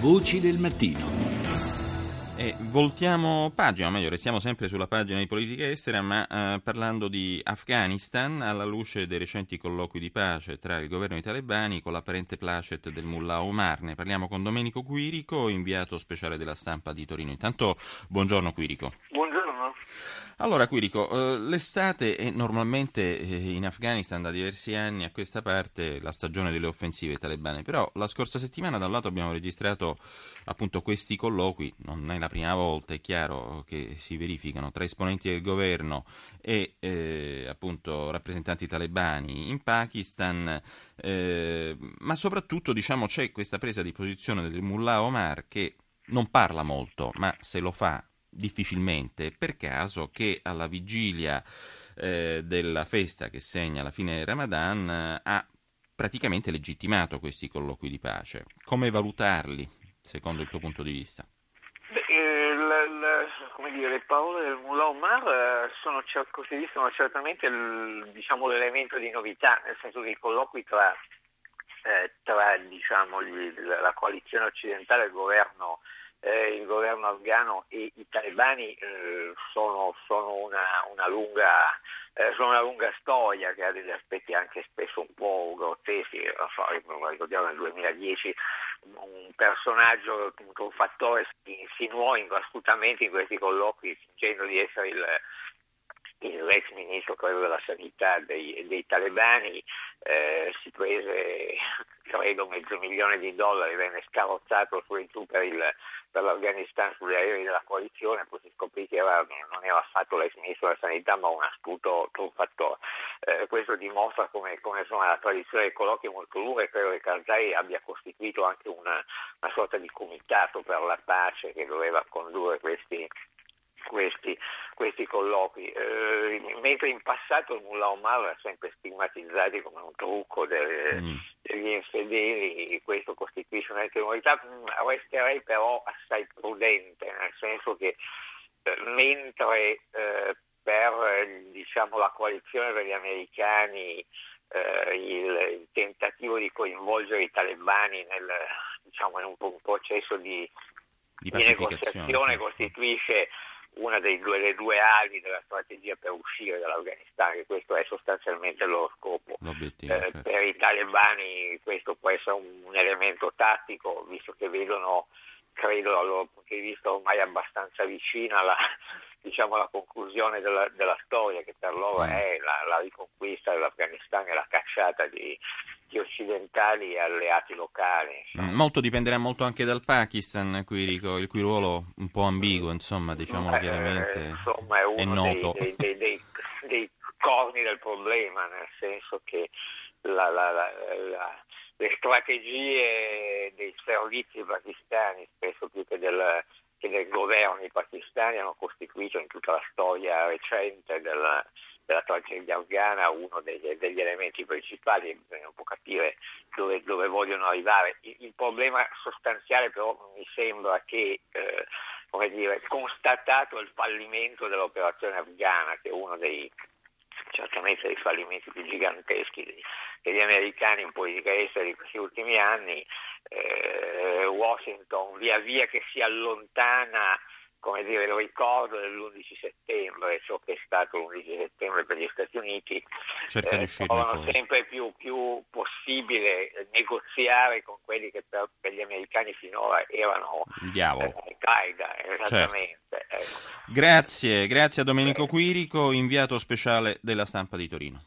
Voci del mattino. E voltiamo pagina, o meglio, restiamo sempre sulla pagina di politica estera, ma eh, parlando di Afghanistan, alla luce dei recenti colloqui di pace tra il governo e i talebani con l'apparente placet del mullah Omar. Ne parliamo con Domenico Quirico, inviato speciale della stampa di Torino. Intanto, buongiorno Quirico. Buongiorno. Allora, Quirico, eh, l'estate è normalmente eh, in Afghanistan da diversi anni a questa parte la stagione delle offensive talebane, però la scorsa settimana da un lato abbiamo registrato appunto questi colloqui, non è la prima volta, è chiaro che si verificano tra esponenti del governo e eh, appunto rappresentanti talebani in Pakistan, eh, ma soprattutto diciamo c'è questa presa di posizione del mullah Omar che non parla molto, ma se lo fa difficilmente per caso che alla vigilia eh, della festa che segna la fine del Ramadan eh, ha praticamente legittimato questi colloqui di pace. Come valutarli, secondo il tuo punto di vista? Dire, le parole del Mullah Omar eh, sono, costituiscono certamente il, diciamo, l'elemento di novità, nel senso che i colloqui tra, eh, tra diciamo, gli, la coalizione occidentale e il governo eh, il governo afghano e i talebani eh, sono, sono, una, una lunga, eh, sono, una, lunga, storia che ha degli aspetti anche spesso un po' grotteschi. So, ricordiamo nel 2010 un personaggio, un fattore si insinuò astutamente in questi colloqui fingendo di essere il l'ex ministro credo della sanità dei, dei talebani eh, si prese credo mezzo milione di dollari venne scarrozzato su e giù per, il, per l'Afghanistan sugli aerei della coalizione poi si scoprì che era, non era affatto l'ex ministro della sanità ma un astuto truffatore eh, questo dimostra come, come insomma, la tradizione dei colloqui è molto lunga e credo che Karzai abbia costituito anche una, una sorta di comitato per la pace che doveva condurre questi questi, questi colloqui, eh, mentre in passato il Mullah Omar era sempre stigmatizzato come un trucco delle, mm. degli infedeli, questo costituisce una novità, resterei però assai prudente, nel senso che eh, mentre eh, per diciamo, la coalizione degli americani eh, il, il, tentativo di coinvolgere i talebani nel, diciamo, in un, un processo di, di, di negoziazione sì. costituisce una delle due, ali della strategia per uscire dall'Afghanistan, che questo è sostanzialmente il loro scopo. Eh, certo. Per i talebani questo può essere un, un, elemento tattico, visto che vedono, credo dal loro punto di vista, ormai abbastanza vicina la, diciamo, la conclusione della, della, storia, che per loro mm. è la, la riconquista dell'Afghanistan e la cacciata di, di occidentali e alleati locali. Insomma. Molto dipenderà molto anche dal Pakistan, Quirico, il cui ruolo un po' ambiguo, insomma, diciamo chiaramente, eh, insomma, è, uno è noto. Dei, dei, dei, dei, corni del problema, nel senso che la, la, la, le strategie dei servizi pakistani, spesso più che del, che del governo pakistani, hanno costituito in tutta la storia recente del della tragedia afghana uno degli, degli elementi principali, non può capire dove, dove vogliono arrivare. Il, il, problema sostanziale però mi sembra che, eh, come dire, constatato il fallimento dell'operazione afghana, che è uno dei certamente dei fallimenti più giganteschi degli americani in politica estera di questi ultimi anni, eh, Washington via via che si allontana come dire, lo ricordo dell'11 settembre, ciò che è stato l'11 settembre per gli Stati Uniti, Cerca eh, trovano sempre più, più, possibile negoziare con quelli che per, per gli americani finora erano il diavolo. Eh, esattamente. Certo. Ecco. Grazie, grazie a Domenico Quirico, inviato speciale della stampa di Torino.